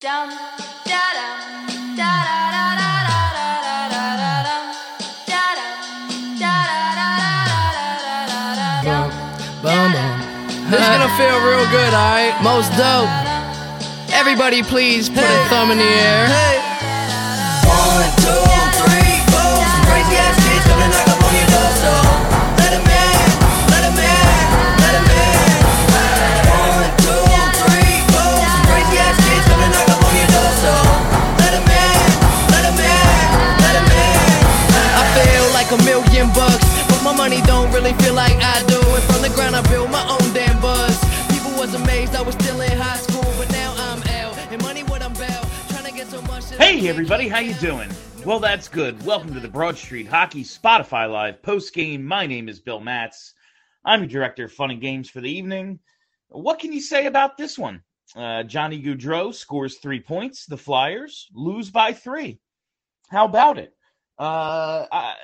Dum. This is gonna feel real good, alright? Most dope. Everybody, please put a thumb in the air. Money don't really feel like I do. And from the ground, I built my own damn buzz. People was amazed I was still in high school, but now I'm L. And money what I'm bell. Trying to get so much. Hey everybody, how you doing? Well, that's good. Welcome to the Broad Street Hockey Spotify Live post game. My name is Bill Matz. I'm your director of fun and games for the evening. What can you say about this one? Uh, Johnny Gaudreau scores three points. The Flyers lose by three. How about it? Uh, I,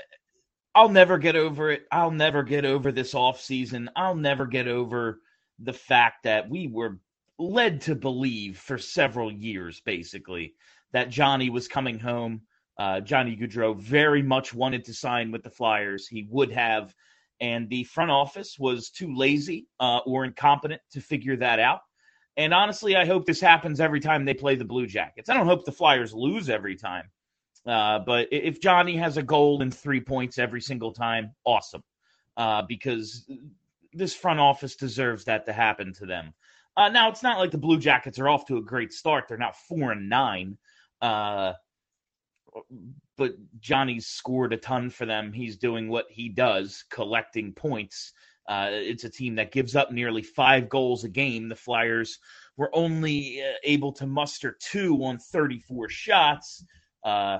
I'll never get over it. I'll never get over this offseason. I'll never get over the fact that we were led to believe for several years, basically, that Johnny was coming home. Uh, Johnny Gaudreau very much wanted to sign with the Flyers. He would have, and the front office was too lazy uh, or incompetent to figure that out. And honestly, I hope this happens every time they play the Blue Jackets. I don't hope the Flyers lose every time. Uh, but if Johnny has a goal and three points every single time, awesome. Uh, because this front office deserves that to happen to them. Uh, now it's not like the Blue Jackets are off to a great start. They're not four and nine. Uh, but Johnny's scored a ton for them. He's doing what he does, collecting points. Uh, it's a team that gives up nearly five goals a game. The Flyers were only uh, able to muster two on 34 shots. Uh,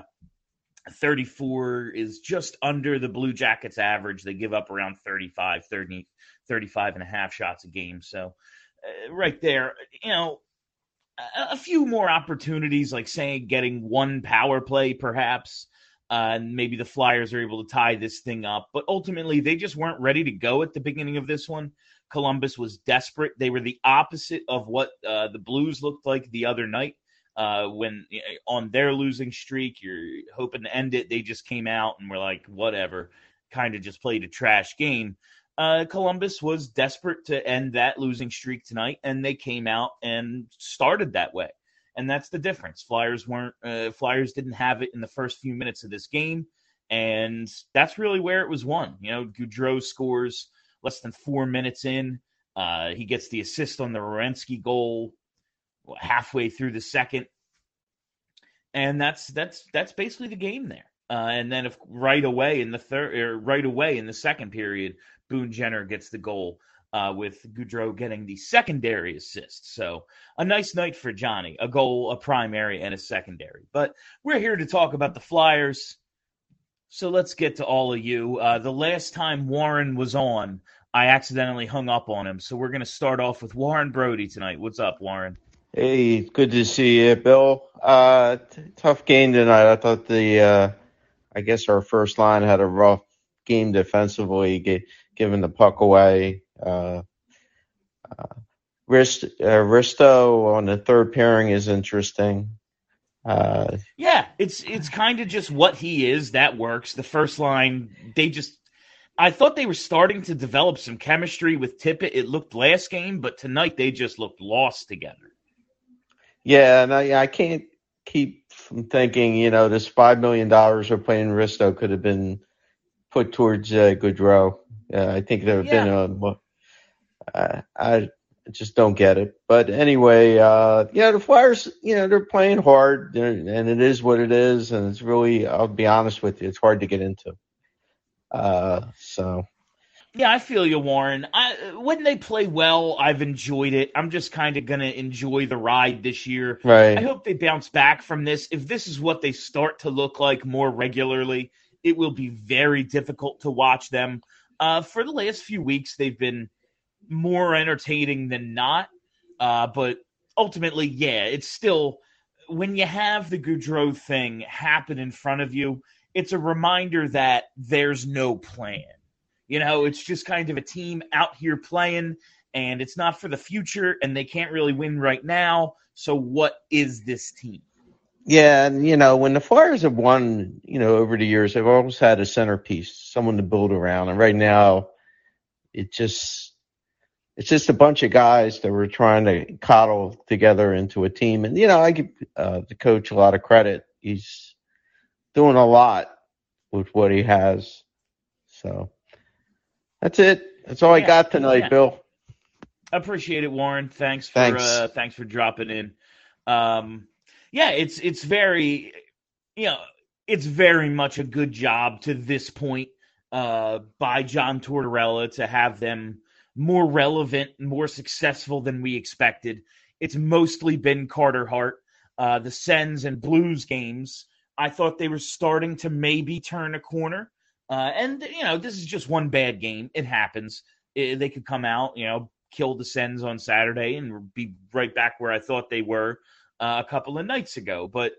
34 is just under the Blue Jackets average. They give up around 35, 30, 35 and a half shots a game. So, uh, right there, you know, a, a few more opportunities, like saying getting one power play, perhaps. Uh, and maybe the Flyers are able to tie this thing up. But ultimately, they just weren't ready to go at the beginning of this one. Columbus was desperate. They were the opposite of what uh, the Blues looked like the other night. Uh, when on their losing streak, you're hoping to end it. They just came out and were like, whatever, kind of just played a trash game. Uh, Columbus was desperate to end that losing streak tonight, and they came out and started that way. And that's the difference. Flyers weren't uh, Flyers didn't have it in the first few minutes of this game, and that's really where it was won. You know, Gaudreau scores less than four minutes in. Uh, he gets the assist on the Werenski goal halfway through the second, and that's that's that's basically the game there. Uh, and then if right away in the third, or right away in the second period, Boone Jenner gets the goal uh, with Gaudreau getting the secondary assist. So a nice night for Johnny, a goal, a primary, and a secondary. But we're here to talk about the Flyers. So let's get to all of you. Uh, the last time Warren was on, I accidentally hung up on him. So we're going to start off with Warren Brody tonight. What's up, Warren? Hey, good to see you, Bill. Uh, t- tough game tonight. I thought the, uh, I guess our first line had a rough game defensively, gi- giving the puck away. Uh, uh, Rist, uh, Risto on the third pairing is interesting. Uh, Yeah, it's it's kind of just what he is. That works. The first line, they just. I thought they were starting to develop some chemistry with Tippett. It looked last game, but tonight they just looked lost together. Yeah, and I, I can't keep from thinking, you know, this five million dollars we're paying Risto could have been put towards uh, Gaudreau. Uh, I think there have been a. Uh, I just don't get it. But anyway, uh, yeah, the Flyers, you know, they're playing hard, they're- and it is what it is, and it's really, I'll be honest with you, it's hard to get into. Uh, so Yeah, I feel you, Warren. I, when they play well, I've enjoyed it. I'm just kind of gonna enjoy the ride this year. Right. I hope they bounce back from this. If this is what they start to look like more regularly, it will be very difficult to watch them. Uh, for the last few weeks, they've been more entertaining than not. Uh, but ultimately, yeah, it's still when you have the Gaudreau thing happen in front of you, it's a reminder that there's no plan. You know, it's just kind of a team out here playing, and it's not for the future, and they can't really win right now. So what is this team? Yeah, and you know, when the Flyers have won, you know, over the years, they've always had a centerpiece, someone to build around. And right now, it just it's just a bunch of guys that were trying to coddle together into a team. And you know, I give uh, the coach a lot of credit. He's doing a lot with what he has. So that's it. That's all I got tonight, yeah. Bill. Appreciate it, Warren. Thanks for Thanks. Uh, thanks for dropping in. Um, yeah, it's it's very you know it's very much a good job to this point uh, by John Tortorella to have them more relevant, more successful than we expected. It's mostly been Carter Hart, uh, the Sens and Blues games. I thought they were starting to maybe turn a corner, uh, and you know this is just one bad game. It happens. Eh, they could come out, you know, kill the Sens on Saturday and be right back where I thought they were uh, a couple of nights ago. But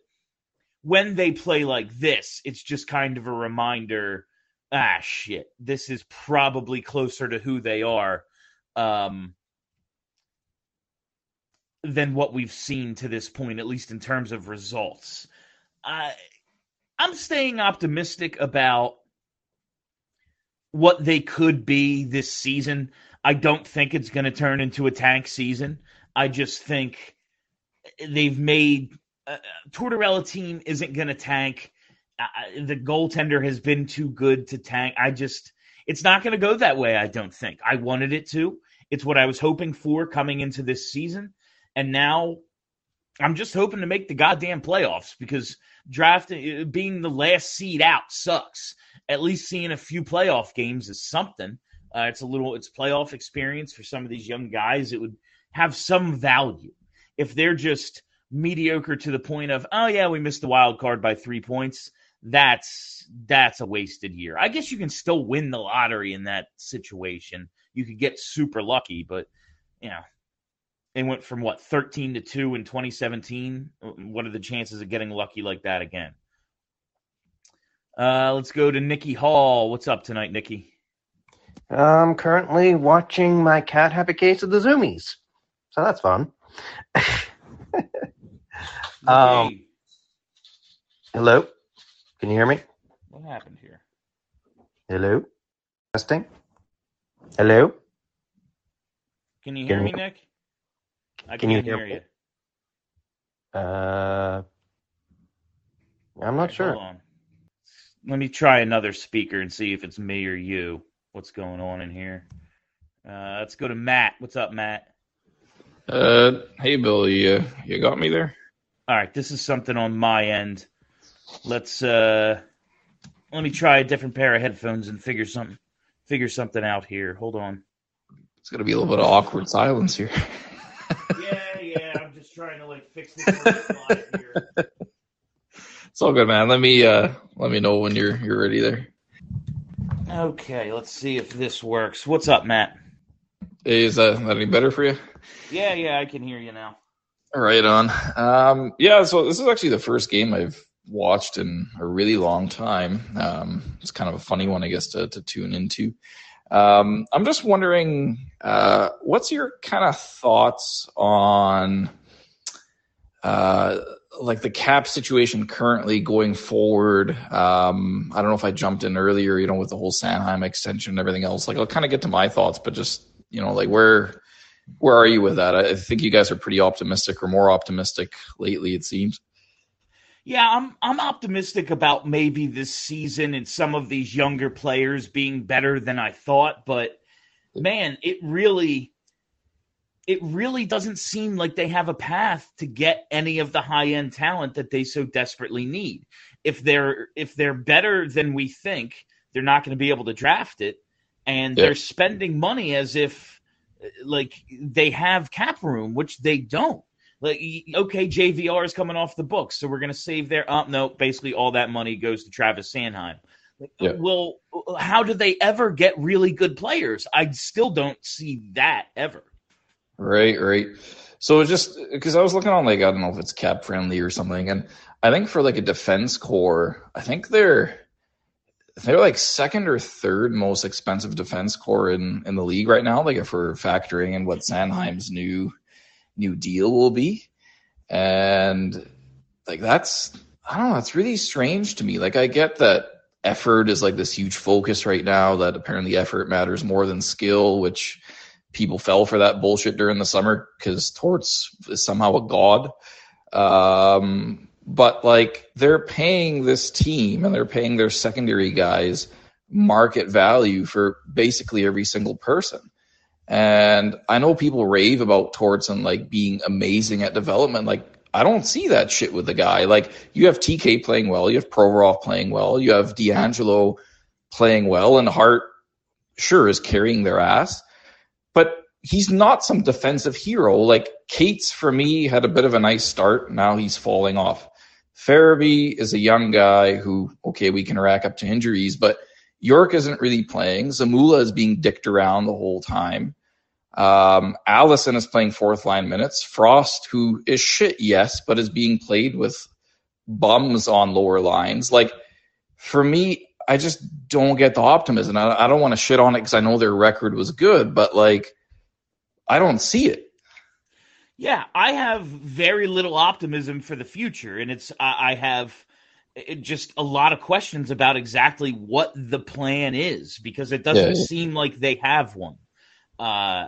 when they play like this, it's just kind of a reminder ah, shit, this is probably closer to who they are um, than what we've seen to this point, at least in terms of results. I, I'm staying optimistic about what they could be this season. I don't think it's going to turn into a tank season. I just think they've made uh, Tortorella team isn't going to tank. Uh, the goaltender has been too good to tank. I just it's not going to go that way. I don't think. I wanted it to. It's what I was hoping for coming into this season, and now I'm just hoping to make the goddamn playoffs because drafting being the last seed out sucks. At least seeing a few playoff games is something. Uh, it's a little it's playoff experience for some of these young guys. It would have some value if they're just mediocre to the point of oh yeah we missed the wild card by three points. That's that's a wasted year. I guess you can still win the lottery in that situation. You could get super lucky, but you know they went from what 13 to 2 in 2017 what are the chances of getting lucky like that again uh let's go to nikki hall what's up tonight nikki I'm currently watching my cat have a case of the zoomies. So that's fun. Um, Hey, Hello? Can you hear me? what happened here Hello? Testing? Hello? can you Can hear me you- nick i can you can't hear hear me? you Uh, I'm not Okay, sure. hold on. let me try another speaker and see if it's me or you what's going on in here uh let's go to matt what's up matt Uh, hey Bill, you you got me there? All right, this is something on my end. Let's uh let me try a different pair of headphones and figure something figure something out here. Hold on. It's gonna be a little bit of awkward silence here. Yeah, yeah, I'm just trying to like fix this live here. It's all good, man. Let me uh let me know when you're you're ready there. Okay, let's see if this works. What's up, Matt? Hey, is that, that any better for you? Yeah, yeah, I can hear you now. Right on. Um, yeah, so this is actually the first game I've watched in a really long time. Um, it's kind of a funny one, I guess, to, to tune into. Um, I'm just wondering, uh, what's your kind of thoughts on, uh, like the cap situation currently going forward? Um, I don't know if I jumped in earlier, you know, with the whole Sanheim extension and everything else. Like, I'll kind of get to my thoughts, but just, you know, like where, where are you with that? I think you guys are pretty optimistic or more optimistic lately, it seems. Yeah, I'm I'm optimistic about maybe this season and some of these younger players being better than I thought, but man, it really it really doesn't seem like they have a path to get any of the high-end talent that they so desperately need. If they're if they're better than we think, they're not going to be able to draft it and Yeah. they're spending money as if like they have cap room, which they don't. Like, okay, JVR is coming off the books, so we're going to save their. Oh, no, basically all that money goes to Travis Sanheim. Like, Yeah. Well, how do they ever get really good players? I still don't see that ever. Right, right. So it's just because I was looking on like I don't know if it's cap friendly or something, and I think for like a defense core, I think they're they're like second or third most expensive defense core in in the league right now. Like if we're factoring in what Sanheim's new new deal will be, and like that's I don't know, that's really strange to me. Like I get that effort is like this huge focus right now. That apparently effort matters more than skill, which people fell for that bullshit during the summer because Torts is somehow a god. Um, but like they're paying this team and they're paying their secondary guys market value for basically every single person. And I know people rave about Torts like being amazing at development. Like I don't see that shit with the guy. Like you have TK playing well, you have Provorov playing well, you have DeAngelo playing well, and Hart sure is carrying their ass, but he's not some defensive hero. Like Cates for me had a bit of a nice start. Now he's falling off. Farabee is a young guy who, okay, we can rack up to injuries, but York isn't really playing. Zamula is being dicked around the whole time. Um, Allison is playing fourth line minutes. Frost, who is shit, yes, but is being played with bums on lower lines. Like, for me, I just don't get the optimism. I, I don't want to shit on it because I know their record was good, but like, I don't see it. Yeah, I have very little optimism for the future, and it's I, I have just a lot of questions about exactly what the plan is because it doesn't Yeah. seem like they have one. Uh,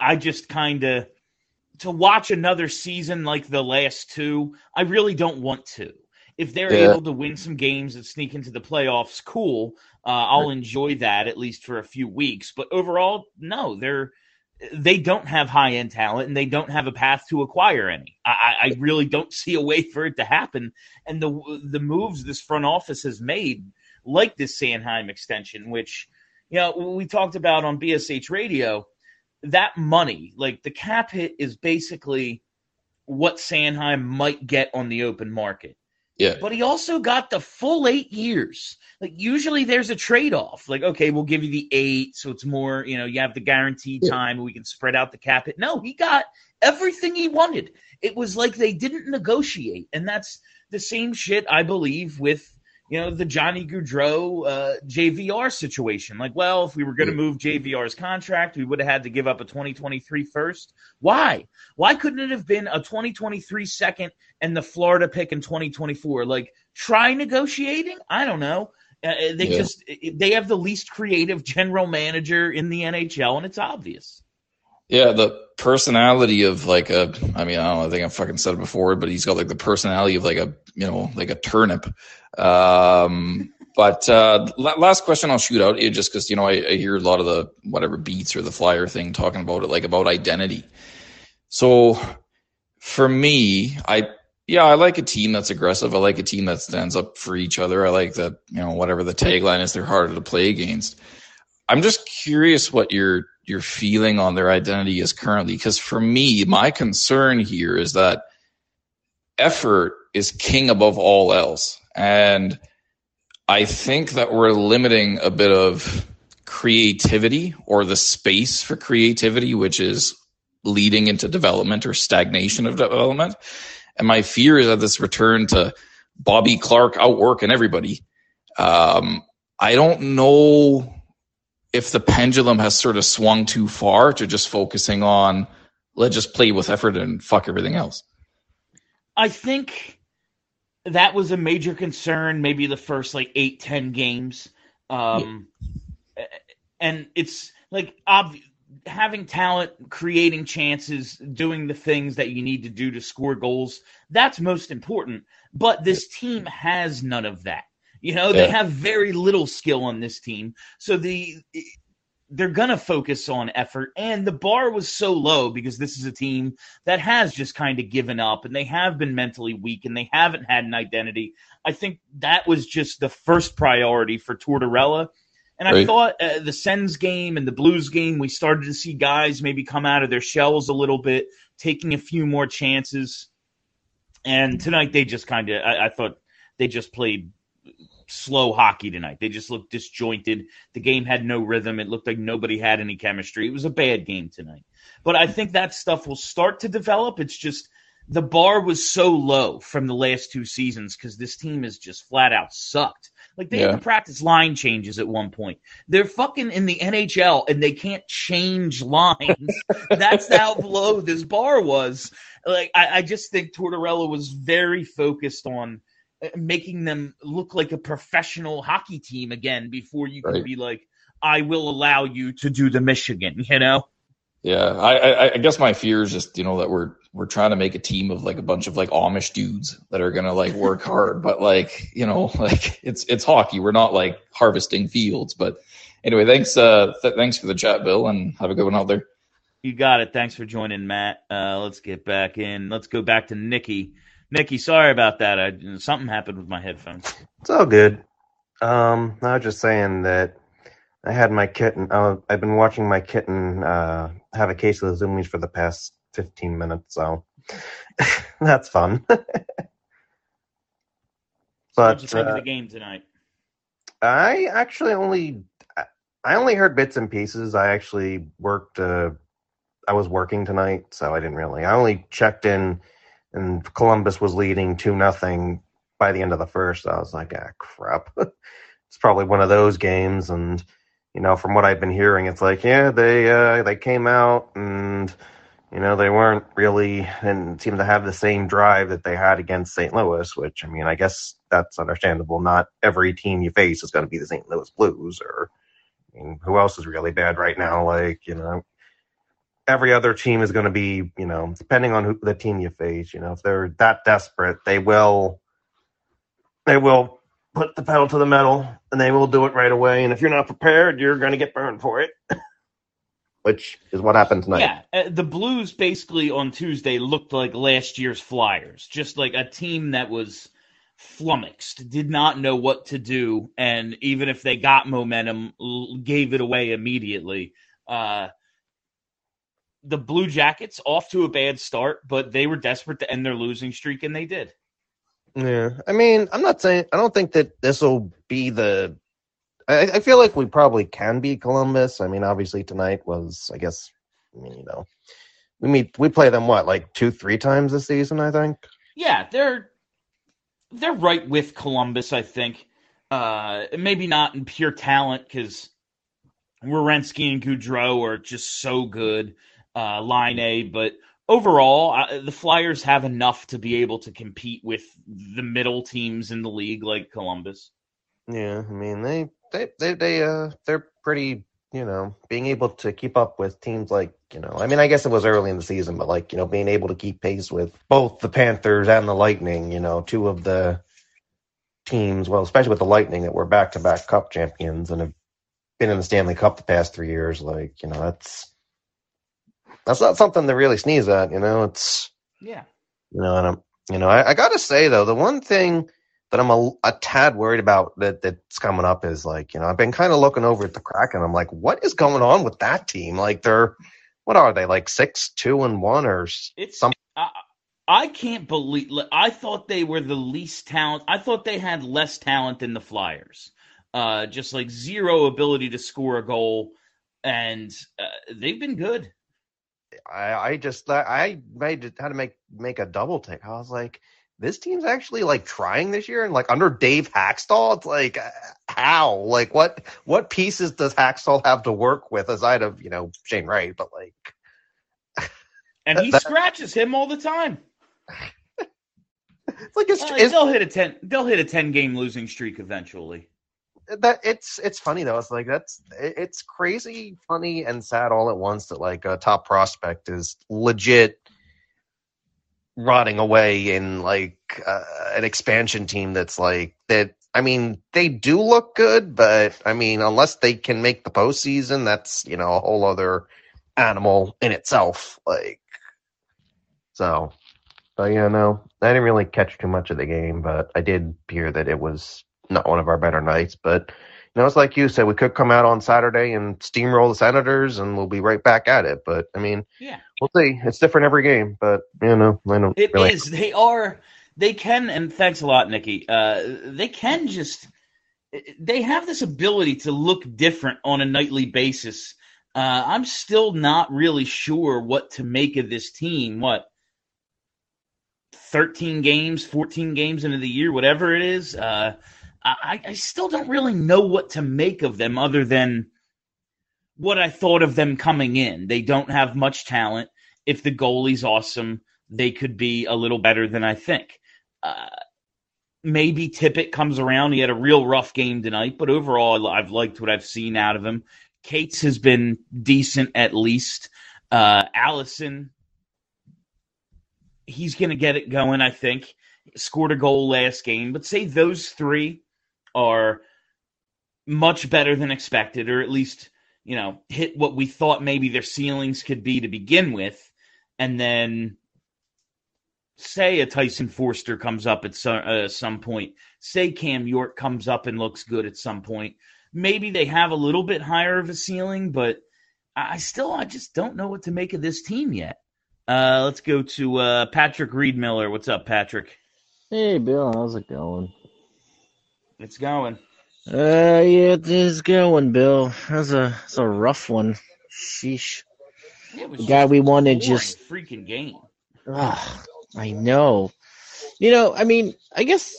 I just kind of to watch another season like the last two. I really don't want to. If they're Yeah. able to win some games and sneak into the playoffs, cool. Uh, I'll enjoy that at least for a few weeks. But overall, no, they're they don't have high end talent and they don't have a path to acquire any. I, I I really don't see a way for it to happen. And the the moves this front office has made, like this Sanheim extension, which you know we talked about on BSH Radio, that money, like the cap hit, is basically what Sanheim might get on the open market Yeah. but he also got the full eight years. Like usually there's a trade off. Like, okay, we'll give you the eight, so it's more, you know, you have the guaranteed Yeah. time, we can spread out the cap. hit. No, he got everything he wanted. It was like they didn't negotiate. And that's the same shit I believe with you know the Johnny Gaudreau uh, JVR situation. Like, well, if we were going to move JVR's contract, we would have had to give up a 2023 first. Why? Why couldn't it have been a 2023 second and the Florida pick in 2024? Like, try negotiating. I don't know. Uh, they Yeah. just they have the least creative general manager in the NHL, and it's obvious. Yeah, the personality of like a, I mean, I don't know, I think I've fucking said it before, but he's got like the personality of like a, you know, like a turnip. Um, but uh, last question I'll shoot out, it just because, you know, I, I hear a lot of the whatever beats or the flyer thing talking about it, like about identity. So for me, I, yeah, I like a team that's aggressive. I like a team that stands up for each other. I like that, you know, whatever the tagline is, they're harder to play against. I'm just curious what your your feeling on their identity is currently. Because for me my concern here is that effort is king above all else. And i think that we're limiting a bit of creativity or the space for creativity which is leading into development or stagnation of development. And my fear is that this return to bobby clarke outworking everybody. Um, i don't know if the pendulum has sort of swung too far to just focusing on let's just play with effort and fuck everything else. I think that was a major concern, maybe the first like eight, ten games. Um, And it's like ob- having talent, creating chances, doing the things that you need to do to score goals. That's most important. But this team has none of that. You know, they have very little skill on this team. So the they're going to focus on effort and the bar was so low because this is a team that has just kind of given up and they have been mentally weak and they haven't had an identity. I think that was just the first priority for Tortorella. And I thought uh, the Sens game and the Blues game, we started to see guys maybe come out of their shells a little bit, taking a few more chances. And tonight they just kind of, I, I thought they just played slow hockey tonight. They just looked disjointed. The game had no rhythm. It looked like nobody had any chemistry. It was a bad game tonight. But I think that stuff will start to develop. It's just the bar was so low from the last two seasons because this team has just flat out sucked. Like they had to practice line changes at one point. They're fucking in the NHL and they can't change lines. That's how low this bar was. Like I, I just think Tortorella was very focused on making them look like a professional hockey team again before you can Right. be like, I will allow you to do the Michigan, you know? Yeah, I, I I guess my fear is just you know that we're we're trying to make a team of like a bunch of like Amish dudes that are gonna like work hard, but like you know like it's it's hockey. We're not like harvesting fields. But anyway, thanks uh th- thanks for the chat, Bill, and have a good one out there. You got it. Thanks for joining, Matt. Uh, let's get back in. Let's go back to Nikki. Nikki, sorry about that. I, something happened with my headphones. It's all good. Um, I was just saying that I had my kitten. Uh, I've been watching my kitten uh, have a case of the zoomies for the past fifteen minutes, so that's fun. But uh, the game tonight? I actually only I only heard bits and pieces. I actually worked. Uh, I was working tonight, so I didn't really. I only checked in, and Columbus was leading two nothing by the end of the first. I was like, ah, crap. it's probably one of those games, and you know, from what I've been hearing, it's like, yeah, they uh, they came out and you know they weren't really and seemed to have the same drive that they had against St. Louis, which I mean, I guess that's understandable. Not every team you face is going to be the St. Louis Blues, or I mean, who else is really bad right now? Like you know, every other team is going to be you know, depending on who the team you face. You know, if they're that desperate, they will they will put the pedal to the metal and they will do it right away. And if you're not prepared, you're going to get burned for it. Which is what happened tonight. Yeah, uh, the Blues basically on Tuesday looked like last year's Flyers, just like a team that was flummoxed, did not know what to do, and even if they got momentum, l- gave it away immediately. Uh, the Blue Jackets off to a bad start, but they were desperate to end their losing streak, and they did. Yeah, I mean, I'm not saying I don't think that this will be the. I, I feel like we probably can beat Columbus. I mean, obviously tonight was, I guess, I mean, you know, we meet we play them what like two, three times this season. I think. Yeah, they're they're right with Columbus, I think. Uh, maybe not in pure talent because Werenski and Gaudreau are just so good. Uh, line A, but overall, the Flyers have enough to be able to compete with the middle teams in the league, like Columbus. Yeah, I mean they they they they uh they're pretty you know being able to keep up with teams like you know I mean I guess it was early in the season but like you know being able to keep pace with both the Panthers and the Lightning you know two of the teams well especially with the Lightning that were back to back Cup champions and have been in the Stanley Cup the past three years like you know that's that's not something to really sneeze at you know it's Yeah. you know, and I'm, you know, I, I got to say though, the one thing that I'm a, a tad worried about that that's coming up is like, you know, I've been kind of looking over at the Kraken. And I'm like, what is going on with that team? Like, they're what are they like six, two, and one, or It's some? I, I can't believe. I thought they were the least talent. I thought they had less talent than the Flyers. Uh, just like zero ability to score a goal, and uh, they've been good. I, I just I made had to make make a double take. I was like, this team's actually like trying this year, and like under Dave Hakstol, it's like uh, how, like what what pieces does Hakstol have to work with aside of you know Shane Wright, but like. And he That- scratches him all the time. It's like it's, Uh, it's they'll hit a ten. They'll hit a ten game losing streak eventually. That it's it's funny though. It's like that's it's crazy, funny, and sad all at once that like a top prospect is legit rotting away in like uh, an expansion team that's like that. I mean, they do look good, but I mean, unless they can make the postseason, that's you know a whole other animal in itself. Like so. But yeah, no, I didn't really catch too much of the game, but I did hear that it was not one of our better nights. But you know, it's like you said, we could come out on Saturday and steamroll the Senators, and we'll be right back at it. But I mean, Yeah. we'll see. It's different every game, but you know, I don't It is. really. They are. They can. And thanks a lot, Nikki. Uh, they can just. They have this ability to look different on a nightly basis. Uh, I'm still not really sure what to make of this team. What? 13 games, 14 games into the year, whatever it is. Uh, I, I still don't really know what to make of them other than what I thought of them coming in. They don't have much talent. If the goalie's awesome, they could be a little better than I think. Uh, maybe Tippett comes around. He had a real rough game tonight, but overall, I've liked what I've seen out of him. Cates has been decent at least. Uh, Allison, he's going to get it going, I think. Scored a goal last game, but say those three are much better than expected, or at least, you know, hit what we thought maybe their ceilings could be to begin with. And then say a Tyson Foerster comes up at some, uh, some point, say Cam York comes up and looks good at some point. Maybe they have a little bit higher of a ceiling, but I still I just don't know what to make of this team yet. Uh, let's go to uh, Patrick Reed Miller. What's up, Patrick? Hey, Bill, how's it going? It's going. Uh, yeah, it is going, Bill. That's a that's a rough one. Sheesh. The guy we wanted just- freaking game. Ugh, I know. You know, I mean, I guess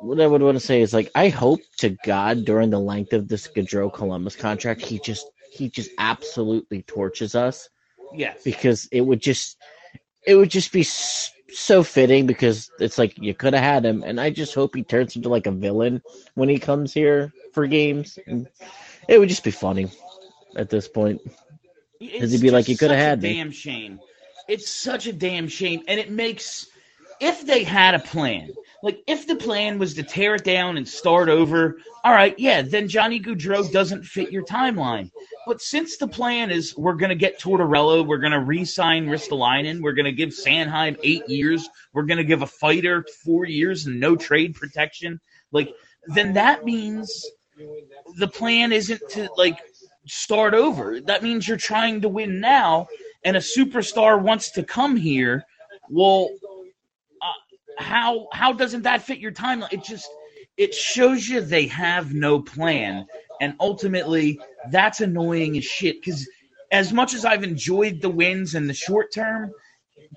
what I would want to say is like, I hope to God during the length of this Gaudreau Columbus contract, he just he just absolutely torches us Yes. because it would just it would just be s- so fitting because it's like you could have had him, and I just hope he turns into like a villain when he comes here for games. And it would just be funny at this point. Because he'd be like, "You such a had me." Damn shame. It's such a damn shame, and it makes if they had a plan, like if the plan was to tear it down and start over. All right, yeah, then Johnny Gaudreau doesn't fit your timeline. But since the plan is we're going to get Tortorella, we're going to re-sign Ristolainen, we're going to give Sanheim eight years, we're going to give a fighter four years and no trade protection, like then that means the plan isn't to like start over. That means you're trying to win now, and a superstar wants to come here. Well, how how doesn't that fit your timeline? It just it shows you they have no plan, and ultimately that's annoying as shit. Because as much as I've enjoyed the wins in the short term,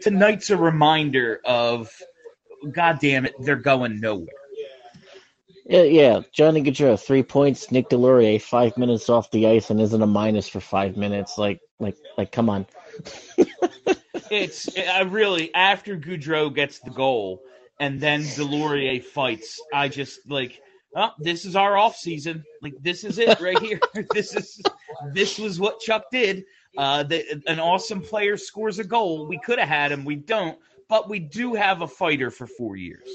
tonight's a reminder of, God damn it, they're going nowhere. Yeah, yeah. Johnny Gaudreau, three points. Nick Deslauriers, five minutes off the ice and isn't a minus for five minutes. Like, like, like, come on. It's I really after Gaudreau gets the goal and then Deslauriers fights. I just like, oh, this is our off season. Like this is it right here. this is this was what Chuck did. Uh, the, an awesome player scores a goal. We could have had him. We don't, but we do have a fighter for four years.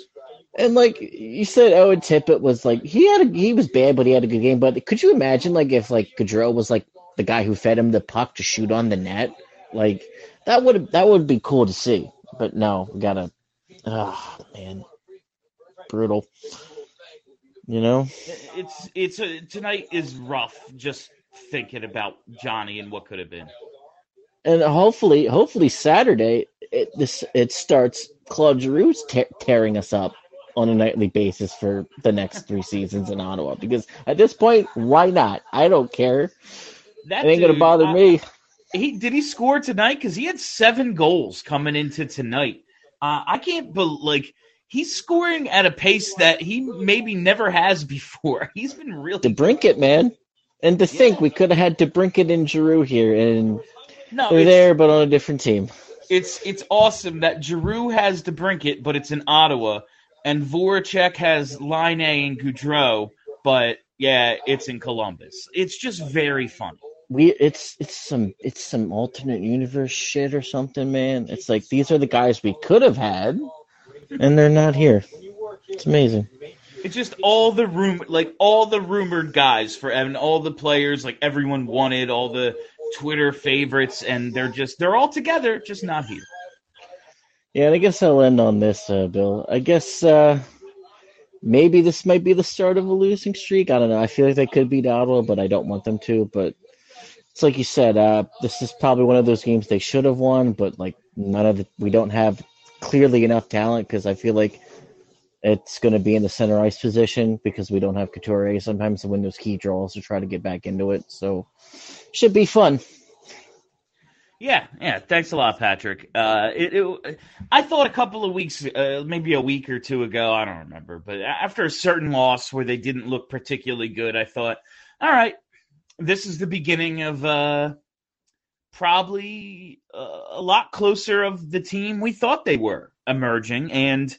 And like you said, Owen Tippett was like he had a, he was bad, but he had a good game. But could you imagine like if like Gaudreau was like the guy who fed him the puck to shoot on the net? Like that would that would be cool to see. But no, we gotta. Oh man, brutal. You know. It's it's a, tonight is rough. Just thinking about Johnny and what could have been. and hopefully, hopefully Saturday it this it starts. Claude Giroux's te- tearing us up on a nightly basis for the next three seasons in Ottawa because at this point, why not? I don't care. That It ain't gonna bother I- me. He did he score tonight? Because he had seven goals coming into tonight. Uh, I can't believe like he's scoring at a pace that he maybe never has before. He's been really DeBrincat, man. And to think we could have had DeBrincat and Giroux here, and no. they're there, but on a different team. it's it's awesome that Giroux has DeBrincat, but it's in Ottawa, and Voracek has Laine and Gaudreau, but yeah, it's in Columbus. It's just very funny. We it's it's some it's some alternate universe shit or something, man. It's like these are the guys we could have had, and they're not here. It's amazing. It's just all the room, like all the rumored guys for and all the players, like everyone wanted, all the Twitter favorites, and they're just they're all together, just not here. Yeah, and I guess I'll end on this, uh, Bill. I guess uh, maybe this might be the start of a losing streak. I don't know. I feel like they could beat Ottawa, but I don't want them to. But it's like you said. Uh, this is probably one of those games they should have won, but like none of the we don't have clearly enough talent because I feel like it's going to be in the center ice position because we don't have Couturier sometimes the windows key draws to try to get back into it. So should be fun. Yeah, yeah. Thanks a lot, Patrick. Uh, it, it, I thought a couple of weeks, uh, maybe a week or two ago, I don't remember, but after a certain loss where they didn't look particularly good, I thought, all right, this is the beginning of uh, probably uh, a lot closer of the team we thought they were emerging. And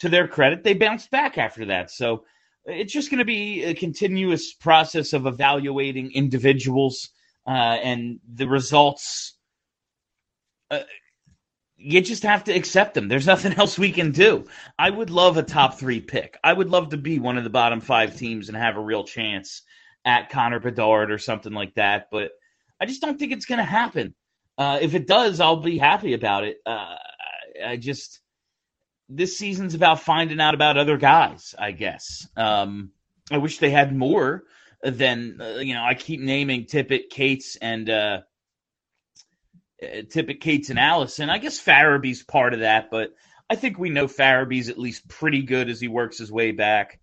to their credit, they bounced back after that. So it's just going to be a continuous process of evaluating individuals uh, and the results. Uh, you just have to accept them. There's nothing else we can do. I would love a top three pick. I would love to be one of the bottom five teams and have a real chance at Connor Bedard or something like that. But I just don't think it's going to happen. Uh, if it does, I'll be happy about it. Uh, I just this season's about finding out about other guys. I guess. Um, I wish they had more than uh, you know. I keep naming Tippett, Cates, and uh, uh, Tippett, Cates, and Allison. I guess Farabee's part of that, but I think we know Farabee's at least pretty good as he works his way back.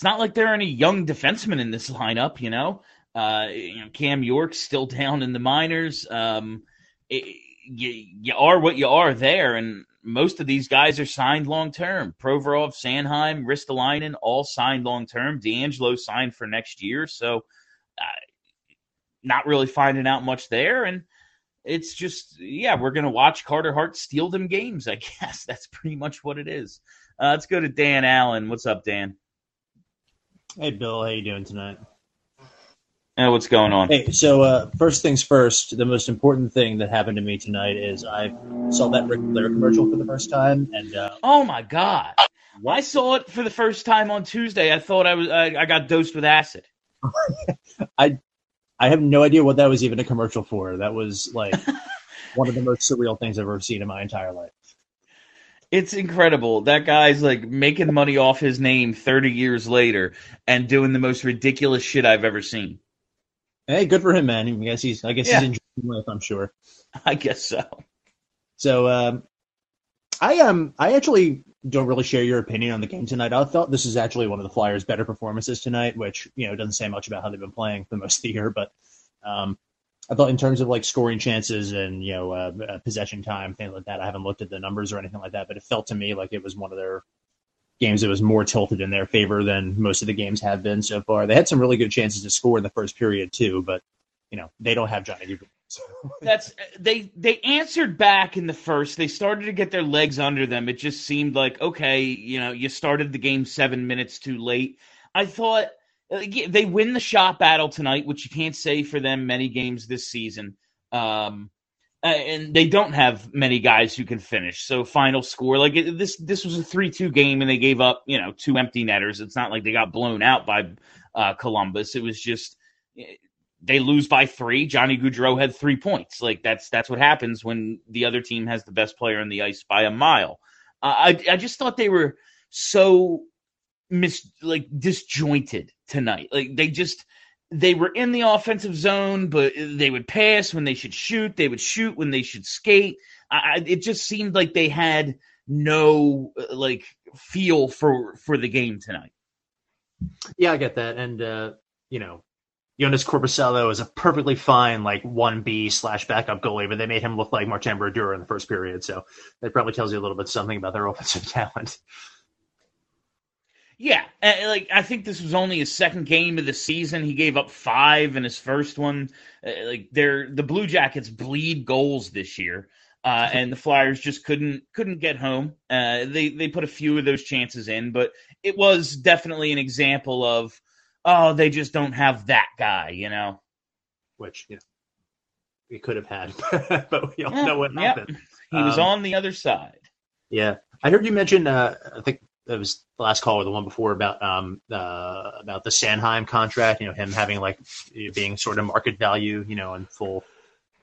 It's not like there are any young defensemen in this lineup, you know. Uh, you know, Cam York's still down in the minors. Um, it, you, you are what you are there, and most of these guys are signed long term. Provorov, Sanheim, Ristolainen, all signed long term. DeAngelo signed for next year, so uh, not really finding out much there. And it's just, yeah, we're gonna watch Carter Hart steal them games. I guess that's pretty much what it is. Uh, let's go to Dan Allen. What's up, Dan? Hey, Bill. How you doing tonight? Uh, what's going on? Hey, so uh, first things first, the most important thing that happened to me tonight is I saw that Ric Flair commercial for the first time, and uh, Oh my god! I saw it for the first time on Tuesday. I thought I was I, I got dosed with acid. I I have no idea what that was even a commercial for. That was like one of the most surreal things I've ever seen in my entire life. It's incredible. That guy's like making money off his name 30 years later and doing the most ridiculous shit I've ever seen. Hey, good for him, man. I guess he's I guess Yeah. he's enjoying life. I'm sure. I guess so. So um, I um I actually don't really share your opinion on the game tonight. I thought this is actually one of the Flyers' better performances tonight, which you know doesn't say much about how they've been playing for most of the year, but um, I thought in terms of like scoring chances and you know uh, uh, possession time, things like that. I haven't looked at the numbers or anything like that, but it felt to me like it was one of their games that was more tilted in their favor than most of the games have been so far. They had some really good chances to score in the first period too, but you know they don't have Johnny. So. That's they they answered back in the first. They started to get their legs under them. It just seemed like okay, you know, you started the game 7 minutes too late. I thought uh, they win the shot battle tonight, which you can't say for them many games this season. Um and they don't have many guys who can finish. So final score like it, this this was a 3-2 game and they gave up, you know, two empty netters. It's not like they got blown out by uh, Columbus. It was just they lose by three. Johnny Gaudreau had three points. Like that's that's what happens when the other team has the best player on the ice by a mile. Uh, I I just thought they were so mis like disjointed tonight. Like they just they were in the offensive zone, but they would pass when they should shoot. They would shoot when they should skate. I, it just seemed like they had no uh, like feel for for the game tonight. Yeah, I get that, and uh, you know, Jonas Korpisalo is a perfectly fine like one B slash backup goalie, but they made him look like Martin Brodeur in the first period, so that probably tells you a little bit something about their offensive talent. Yeah, uh, like I think this was only his second game of the season. He gave up five in his first one. Uh, like they're the Blue Jackets bleed goals this year, uh, and the Flyers just couldn't couldn't get home. Uh, they they put a few of those chances in, but it was definitely an example of oh they just don't have that guy, you know. Which you know we could have had, but we all Yeah, know what yep. happened. He was Um, on the other side. Yeah, I heard you mention. Uh, I think that was the last call or the one before about um uh, about the Sanheim contract. You know, him having like being sort of market value. You know, in full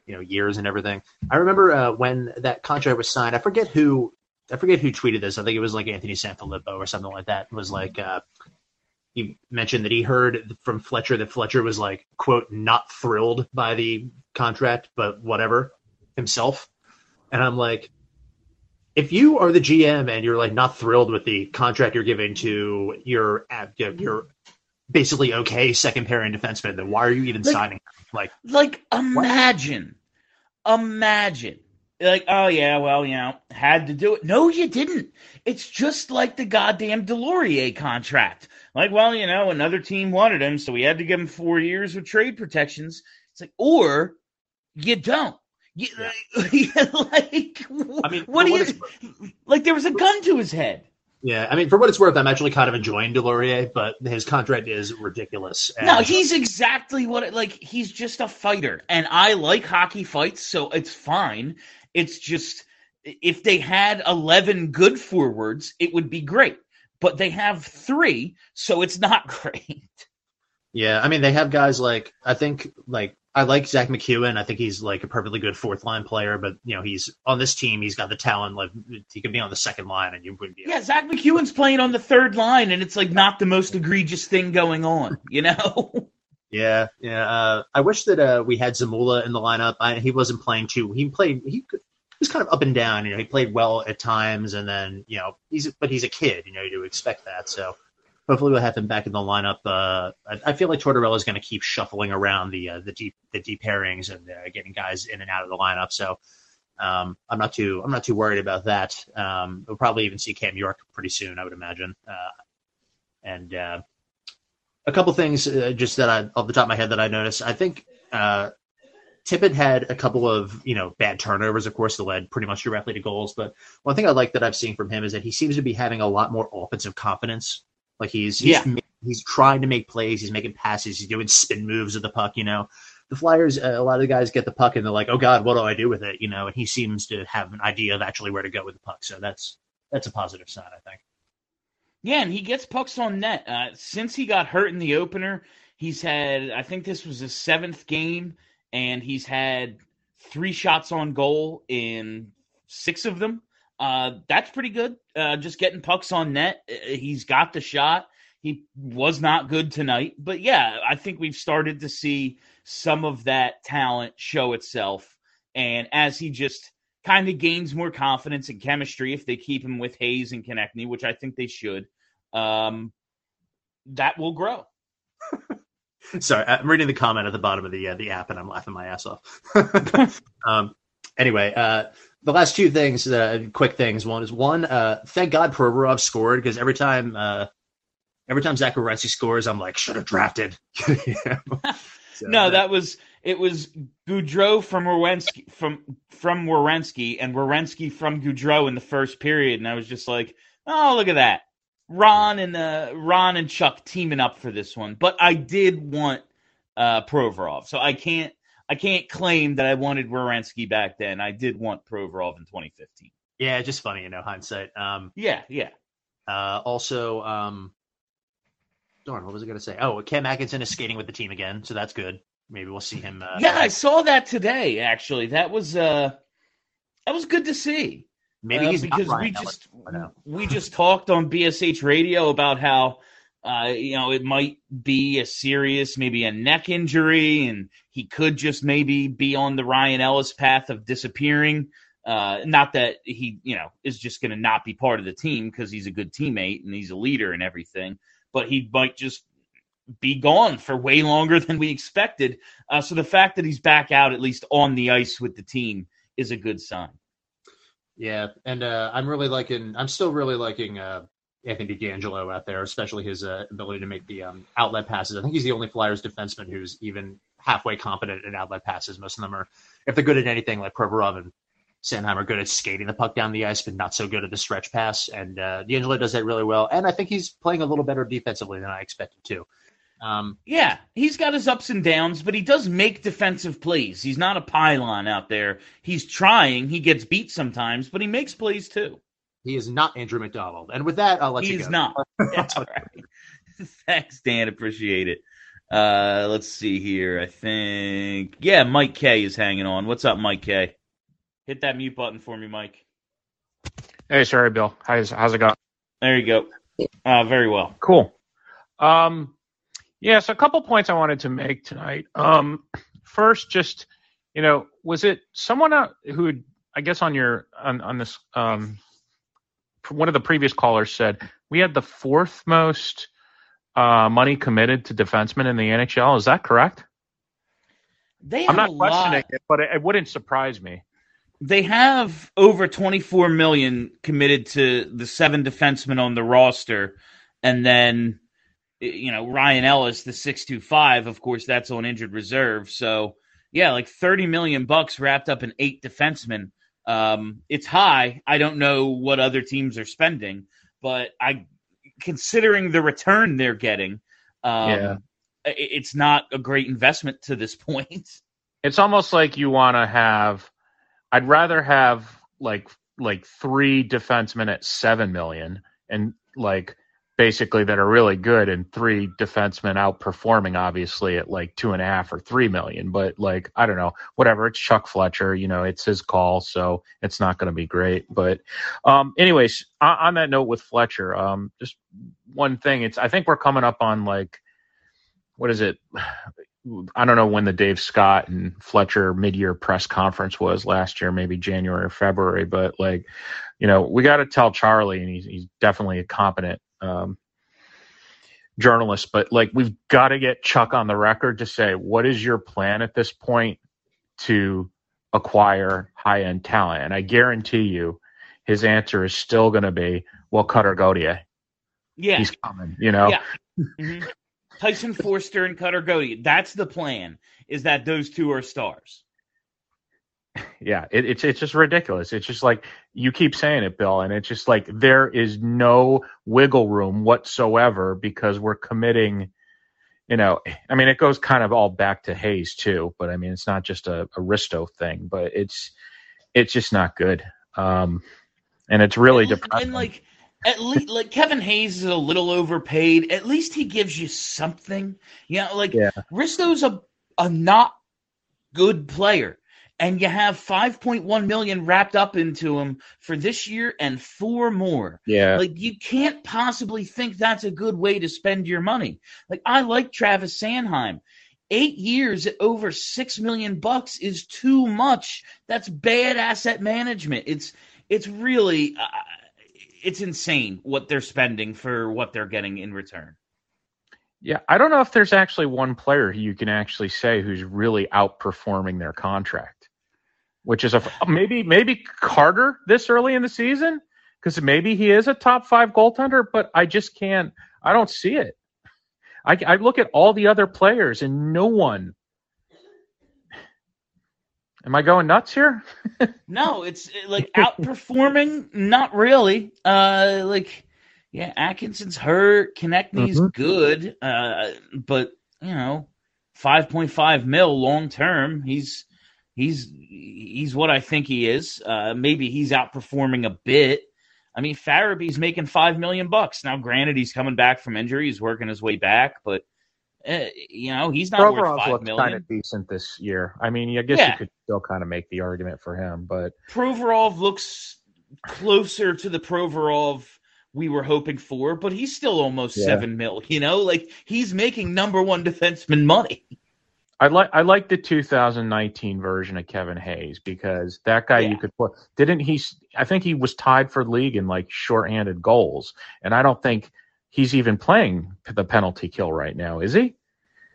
you know years and everything. I remember uh, when that contract was signed. I forget who. I forget who tweeted this. I think it was like Anthony Sanfilippo or something like that. Was like uh, he mentioned that he heard from Fletcher that Fletcher was like quote not thrilled by the contract, but whatever himself. And I'm like, if you are the GM and you're like not thrilled with the contract you're giving to your your basically okay second pairing defenseman, then why are you even Like- signing? Like, Like imagine imagine like oh yeah well you know had to do it. No you didn't. It's just like the goddamn deslauriers contract. Like well you know another team wanted him so we had to give him four years with trade protections. It's like or you don't you, like I mean, what do you like there was a gun to his head Yeah, I mean, for what it's worth, I'm actually kind of enjoying Deslauriers, but his contract is ridiculous. No, he's exactly what it like. He's just a fighter, and I like hockey fights, so it's fine. It's just if they had eleven good forwards, it would be great. But they have three, so it's not great. Yeah, I mean, they have guys like I think like I like Zach MacEwen. I think he's like a perfectly good fourth line player, but you know he's on this team. He's got the talent. Like he could be on the second line, and you wouldn't be. Yeah, Zach MacEwen's playing on the third line, and it's like not the most egregious thing going on, you know? Yeah, yeah. Uh, I wish that uh, we had Zamula in the lineup. I, he wasn't playing too. He played. He could, he was kind of up and down. You know, he played well at times, and then you know he's but he's a kid. You know, you do expect that. So hopefully we'll have him back in the lineup. Uh, I, I feel like Tortorella is going to keep shuffling around the uh, the deep the deep pairings and uh, getting guys in and out of the lineup. So. Um, I'm not too I'm not too worried about that. Um, we'll probably even see Cam York pretty soon, I would imagine. Uh, and uh, a couple things uh, just that I off the top of my head that I noticed. I think Tippett had a couple of you know bad turnovers, of course, that led pretty much directly to goals. But one thing I like that I've seen from him is that he seems to be having a lot more offensive confidence. Like he's he's, Yeah. ma- he's trying to make plays, he's making passes, he's doing spin moves with the puck. You know, the Flyers, uh, a lot of the guys get the puck and they're like, "Oh God, what do I do with it?" You know, and he seems to have an idea of actually where to go with the puck. So that's that's a positive sign, I think. Yeah, and he gets pucks on net. Uh, since he got hurt in the opener, he's had, I think this was his seventh game, and he's had three shots on goal in six of them. Uh, that's pretty good. Uh, just getting pucks on net. Uh, He's got the shot. He was not good tonight, but yeah, I think we've started to see some of that talent show itself. And as he just kind of gains more confidence and chemistry, if they keep him with Hayes and Konecny, which I think they should, um, that will grow. Sorry, I'm reading the comment at the bottom of the uh, the app, and I'm laughing my ass off. um, anyway, uh, the last two things, uh, quick things. One is one. Uh, thank God Provorov scored because every time, uh, every time Zach scores, I'm like, should have drafted. So, No, that was it was Gaudreau from Werenski from from Werenski and Werenski from Gaudreau in the first period, and I was just like, oh, look at that, Ron and uh, Ron and Chuck teaming up for this one. But I did want uh, Provorov, so I can't I can't claim that I wanted Werenski back then. I did want Provorov in 2015. yeah, just funny, you know, hindsight. Um, Yeah, yeah. uh, also, um, darn, what was I going to say? Oh, Cam Atkinson is skating with the team again, so that's good. Maybe we'll see him. Uh, yeah, I saw that today. Actually, that was uh, that was good to see. maybe Uh, he's because we just we just talked on BSH radio about how uh, you know it might be a serious, maybe a neck injury, and he could just maybe be on the Ryan Ellis path of disappearing. Uh, not that he, you know, is just going to not be part of the team because he's a good teammate and he's a leader and everything, but he might just be gone for way longer than we expected. Uh, so the fact that he's back out, at least on the ice with the team, is a good sign. Yeah, and uh, I'm really liking. I'm still really liking uh, Anthony DeAngelo out there, especially his uh, ability to make the um, outlet passes. I think he's the only Flyers defenseman who's even halfway competent in outlet passes. Most of them are, if they're good at anything, like Provorov and Sanheim are good at skating the puck down the ice, but not so good at the stretch pass. And uh, DeAngelo does that really well. And I think he's playing a little better defensively than I expected to. Um, Yeah, he's got his ups and downs, but he does make defensive plays. He's not a pylon out there. He's trying. He gets beat sometimes, but he makes plays too. He is not Andrew MacDonald. And with that, I'll let He you is go. not. That's all right. Thanks, Dan. Appreciate it. Uh, let's see here. I think yeah, Mike K is hanging on. What's up, Mike K? Hit that mute button for me, Mike. Hey, sorry, Bill. How's how's it going? There you go. Uh, very well. Cool. Um, yeah, so a couple points I wanted to make tonight. Um, first, just you know, was it someone who I guess on your on on this um, one of the previous callers said we had the fourth most uh, money committed to defensemen in the NHL. Is that correct? They I'm not questioning lot. it, but it, it wouldn't surprise me. They have over 24 million committed to the seven defensemen on the roster, and then you know Ryan Ellis, the 625. Of course, that's on injured reserve. So yeah, like 30 million bucks wrapped up in eight defensemen. Um, it's high. I don't know what other teams are spending, but I, considering the return they're getting, um, Yeah. it's not a great investment to this point. It's almost like you want to have. I'd rather have like like three defensemen at seven million, and like basically that are really good, and three defensemen outperforming, obviously at like two and a half or three million. But like I don't know, whatever. It's Chuck Fletcher, you know, it's his call, so it's not going to be great. But um, anyways, on, on that note with Fletcher, um, just one thing. It's I think we're coming up on like what is it? I don't know when the Dave Scott and Fletcher mid-year press conference was last year, maybe January or February. But like, you know, we got to tell Charlie, and he's he's definitely a competent um, journalist. But like, we've got to get Chuck on the record to say what is your plan at this point to acquire high-end talent. And I guarantee you, his answer is still going to be, "Well, Cutter Gauthier, Yeah, he's coming." You know, Yeah. Mhm. Tyson Foerster and Cutter Goody. That's the plan. Is that those two are stars? Yeah it, it's it's just ridiculous it's just like you keep saying it bill and it's just like there is no wiggle room whatsoever because we're committing you know i mean it goes kind of all back to hayes too but i mean it's not just a, a risto thing but it's it's just not good um and it's really and, depressing and like at least like Kevin Hayes is a little overpaid. At least he gives you something. You know, like Yeah. Risto's a a not good player. And you have 5.1 million wrapped up into him for this year and four more. yeah Like you can't possibly think that's a good way to spend your money. Like I like Travis Sanheim. Eight years at over six million bucks is too much. That's bad asset management. It's it's really uh, it's insane what they're spending for what they're getting in return. Yeah, I don't know if there's actually one player who you can actually say who's really outperforming their contract, which is a maybe maybe Carter this early in the season because maybe he is a top five goaltender, but I just can't. I don't see it. I, I look at all the other players and no one. Am I going nuts here? No, it's like outperforming. Not really. Uh, like yeah, Atkinson's hurt. Konecny's Mhm. good. Uh, but you know, five point five mil long term. He's he's he's what I think he is. Uh, maybe he's outperforming a bit. I mean, Farabee's making five million bucks now. Granted, he's coming back from injury. He's working his way back, but uh, you know, he's not worth Provorov's five looked million. kind of decent this year. I mean, I guess Yeah. you could still kind of make the argument for him, but Provorov looks closer to the Provorov we were hoping for, but he's still almost Yeah. seven mil. You know, like he's making number one defenseman money. I like I like the 2019 version of Kevin Hayes because that guy Yeah. you could put didn't he I think he was tied for league in like shorthanded goals and I don't think he's even playing the penalty kill right now is he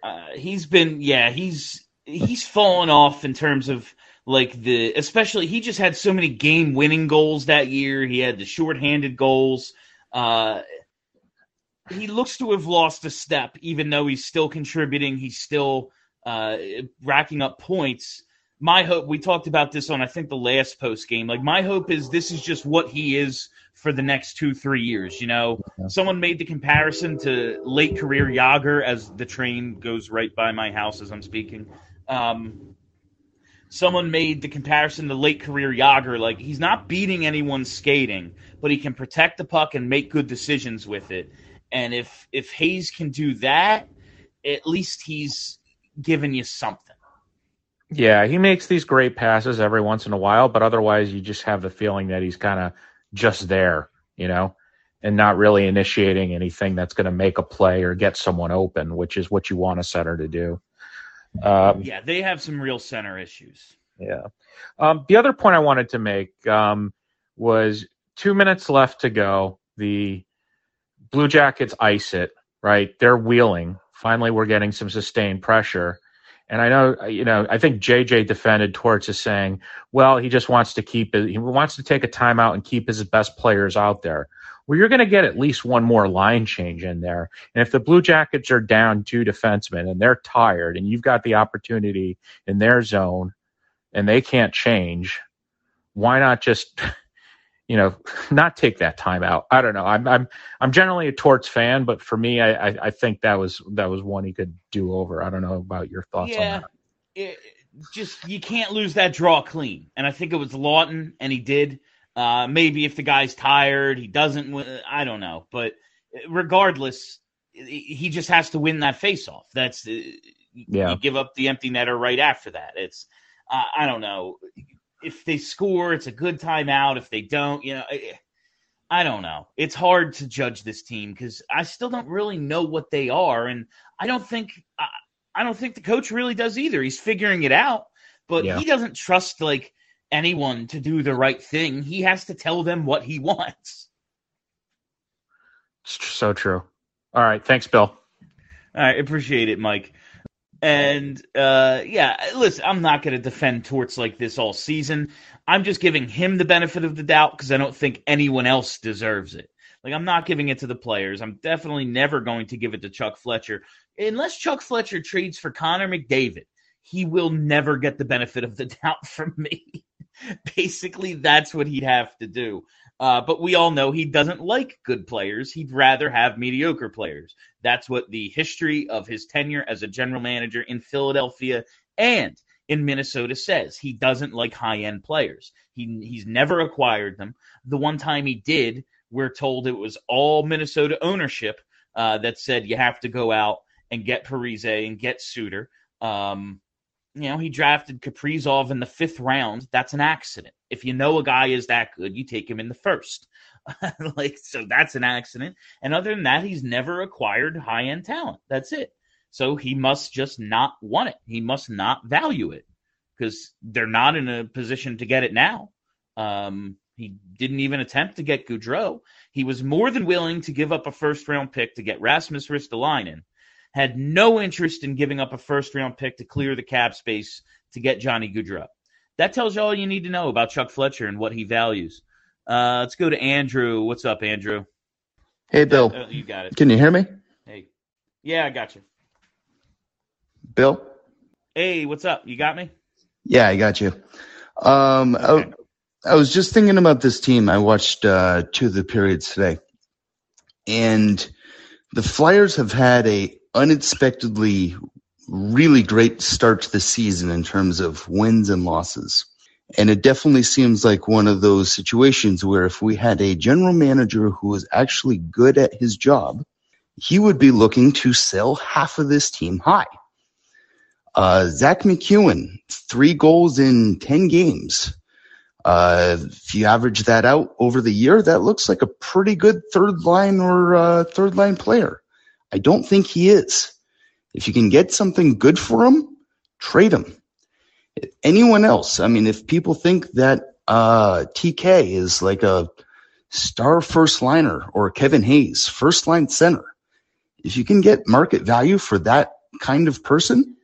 Uh, he's been, yeah, he's he's fallen off in terms of like the, especially he just had so many game winning goals that year. He had the shorthanded goals. Uh, he looks to have lost a step, even though he's still contributing. He's still uh, racking up points. My hope, we talked about this on, I think, the last post game. Like, my hope is this is just what he is for the next two, three years. You know, someone made the comparison to late career Jagr as the train goes right by my house as I'm speaking. Um, someone made the comparison to late career Jagr. Like, he's not beating anyone skating, but he can protect the puck and make good decisions with it. And if if Hayes can do that, at least he's giving you something. Yeah, he makes these great passes every once in a while, but otherwise you just have the feeling that he's kind of just there, you know, and not really initiating anything that's going to make a play or get someone open, which is what you want a center to do. Um, Yeah, they have some real center issues. Yeah. Um, the other point I wanted to make um, was two minutes left to go. The Blue Jackets ice it, right? They're wheeling. Finally, we're getting some sustained pressure. And I know, you know, I think JJ defended Torts as saying, well, he just wants to keep it. He wants to take a timeout and keep his best players out there. Well, you're going to get at least one more line change in there. And if the Blue Jackets are down two defensemen and they're tired and you've got the opportunity in their zone and they can't change, why not just, you know, not take that time out? I don't know. I'm I'm I'm generally a Torts fan, but for me, I I, I think that was that was one he could do over. I don't know about your thoughts yeah, on that. it, just you can't lose that draw clean. And I think it was Laughton, and he did. Uh, maybe if the guy's tired, he doesn't. win- I don't know, but regardless, he just has to win that faceoff. That's uh, Yeah. you give up the empty netter right after that. It's uh, I don't know if they score, it's a good timeout. If they don't, you know. I, I don't know. It's hard to judge this team because I still don't really know what they are, and I don't think I, I don't think the coach really does either. He's figuring it out, but Yeah. he doesn't trust like anyone to do the right thing. He has to tell them what he wants. It's so true. All right, thanks, Bill. I appreciate it, Mike. And uh, yeah, listen, I'm not going to defend Torts like this all season. I'm just giving him the benefit of the doubt because I don't think anyone else deserves it. Like, I'm not giving it to the players. I'm definitely never going to give it to Chuck Fletcher. Unless Chuck Fletcher trades for Connor McDavid, he will never get the benefit of the doubt from me. Basically, that's what he'd have to do. Uh, but we all know he doesn't like good players. He'd rather have mediocre players. That's what the history of his tenure as a general manager in Philadelphia and in Minnesota says. He doesn't like high end players. He he's never acquired them. The one time he did, we're told it was all Minnesota ownership uh, that said you have to go out and get Parise and get Suter. Um, you know, he drafted Kaprizov in the fifth round. That's an accident. If you know a guy is that good, you take him in the first. like, so that's an accident. And other than that, he's never acquired high end talent. That's it. So he must just not want it. He must not value it because they're not in a position to get it now. Um, he didn't even attempt to get Gaudreau. He was more than willing to give up a first round pick to get Rasmus Ristolainen had no interest in giving up a first round pick to clear the cap space to get Johnny Gaudreau. That tells you all you need to know about Chuck Fletcher and what he values. Uh, let's go to Andrew. What's up, Andrew? Hey, Bill. Uh, you got it. Can you hear me? Hey. Yeah, I got you. Bill? Hey, what's up? You got me? Yeah, I got you. Um, I, I was just thinking about this team. I watched uh, two of the periods today, and the Flyers have had a unexpectedly really great start to the season in terms of wins and losses. And it definitely seems like one of those situations where if we had a general manager who was actually good at his job, he would be looking to sell half of this team high. Uh, Zach MacEwen, three goals in 10 games. Uh, if you average that out over the year, that looks like a pretty good third line or uh, third line player. I don't think he is. If you can get something good for him, trade him. Anyone else? I mean, if people think that uh, TK is like a star first liner or Kevin Hayes, first line center, if you can get market value for that kind of person,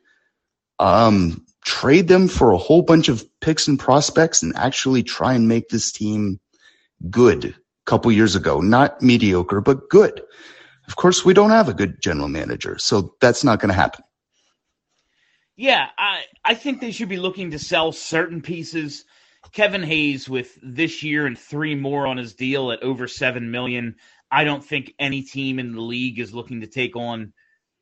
um, trade them for a whole bunch of picks and prospects and actually try and make this team good a couple years ago. Not mediocre, but good. Of course, we don't have a good general manager, so that's not going to happen. Yeah, I, I think they should be looking to sell certain pieces. Kevin Hayes with this year and three more on his deal at over seven million. I don't think any team in the league is looking to take on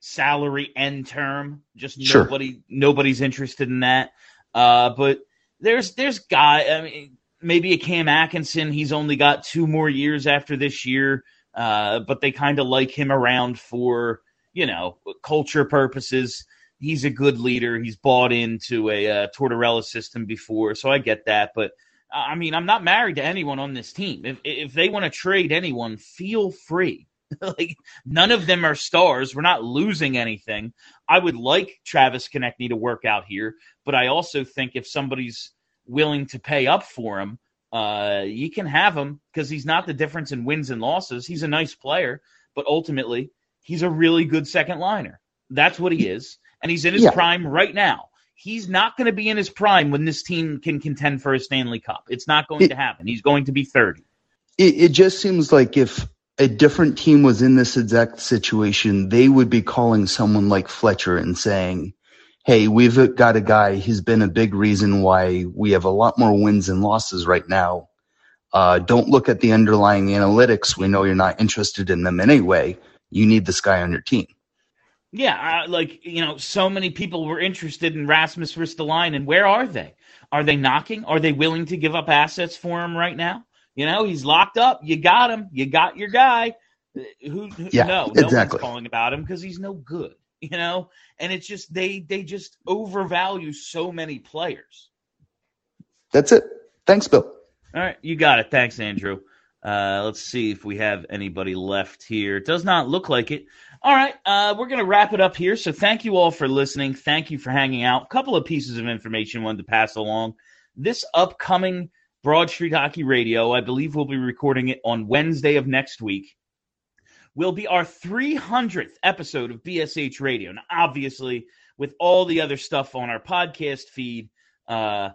salary and term. Just Sure. nobody nobody's interested in that. Uh, but there's there's guy. I mean, maybe a Cam Atkinson. He's only got two more years after this year. Uh, but they kind of like him around for you know culture purposes. He's a good leader. He's bought into a uh, Tortorella system before, so I get that. But uh, I mean, I'm not married to anyone on this team. If if they want to trade anyone, feel free. like none of them are stars. We're not losing anything. I would like Travis Konecny to work out here, but I also think if somebody's willing to pay up for him, uh, you can have him because he's not the difference in wins and losses. He's a nice player, but ultimately he's a really good second liner. That's what he is. and he's in his Yeah. prime right now. He's not going to be in his prime when this team can contend for a Stanley Cup. It's not going It- to happen. He's going to be 30. It, it just seems like if a different team was in this exact situation, they would be calling someone like Fletcher and saying, Hey, we've got a guy. He's been a big reason why we have a lot more wins and losses right now. Uh, don't look at the underlying analytics. We know you're not interested in them anyway. You need this guy on your team. Yeah, uh, like you know, so many people were interested in Rasmus Ristolainen. And where are they? Are they knocking? Are they willing to give up assets for him right now? You know, he's locked up. You got him. You got your guy. Who? who Yeah, no, no exactly. one's calling about him because he's no good. You know, and it's just they they just overvalue so many players. That's it. Thanks, Bill. All right, you got it. Thanks, Andrew. Uh, let's see if we have anybody left here. Does not look like it. All right, uh, we're going to wrap it up here. So thank you all for listening. Thank you for hanging out. A couple of pieces of information wanted to pass along. This upcoming Broad Street Hockey Radio, I believe we'll be recording it on Wednesday of next week, will be our 300th episode of BSH Radio. Now, obviously, with all the other stuff on our podcast feed, uh,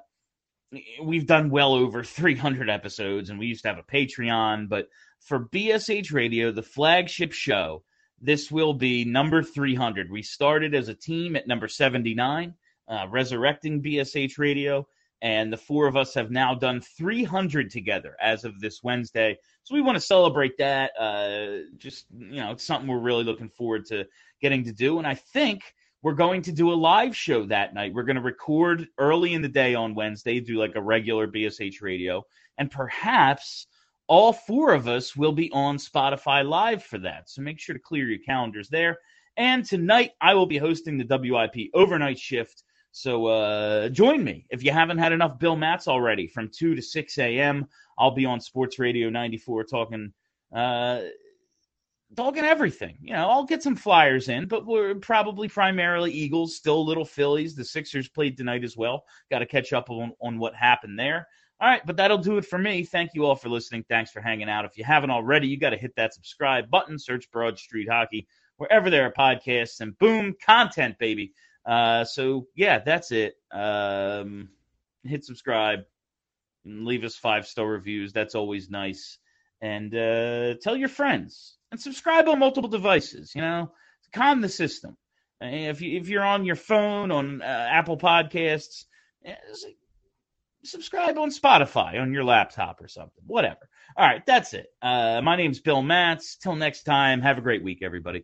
we've done well over 300 episodes and we used to have a patreon but for bsh radio the flagship show this will be number 300 we started as a team at number 79 uh, resurrecting bsh radio and the four of us have now done 300 together as of this wednesday so we want to celebrate that uh, just you know it's something we're really looking forward to getting to do and i think we're going to do a live show that night. We're going to record early in the day on Wednesday, do like a regular BSH radio, and perhaps all four of us will be on Spotify Live for that. So make sure to clear your calendars there. And tonight, I will be hosting the WIP overnight shift. So uh, join me if you haven't had enough Bill Matz already. From 2 to 6 a.m., I'll be on Sports Radio 94 talking. Uh, talking everything. You know, I'll get some Flyers in, but we're probably primarily Eagles, still little Phillies. The Sixers played tonight as well. Got to catch up on, on what happened there. All right, but that'll do it for me. Thank you all for listening. Thanks for hanging out. If you haven't already, you got to hit that subscribe button, search Broad Street Hockey wherever there are podcasts, and boom, content, baby. Uh, so yeah, that's it. Um, hit subscribe and leave us five star reviews. That's always nice. And uh, tell your friends and subscribe on multiple devices. You know, calm the system. If you if you're on your phone on uh, Apple Podcasts, eh, subscribe on Spotify on your laptop or something. Whatever. All right, that's it. Uh, my name's Bill Matz. Till next time, have a great week, everybody.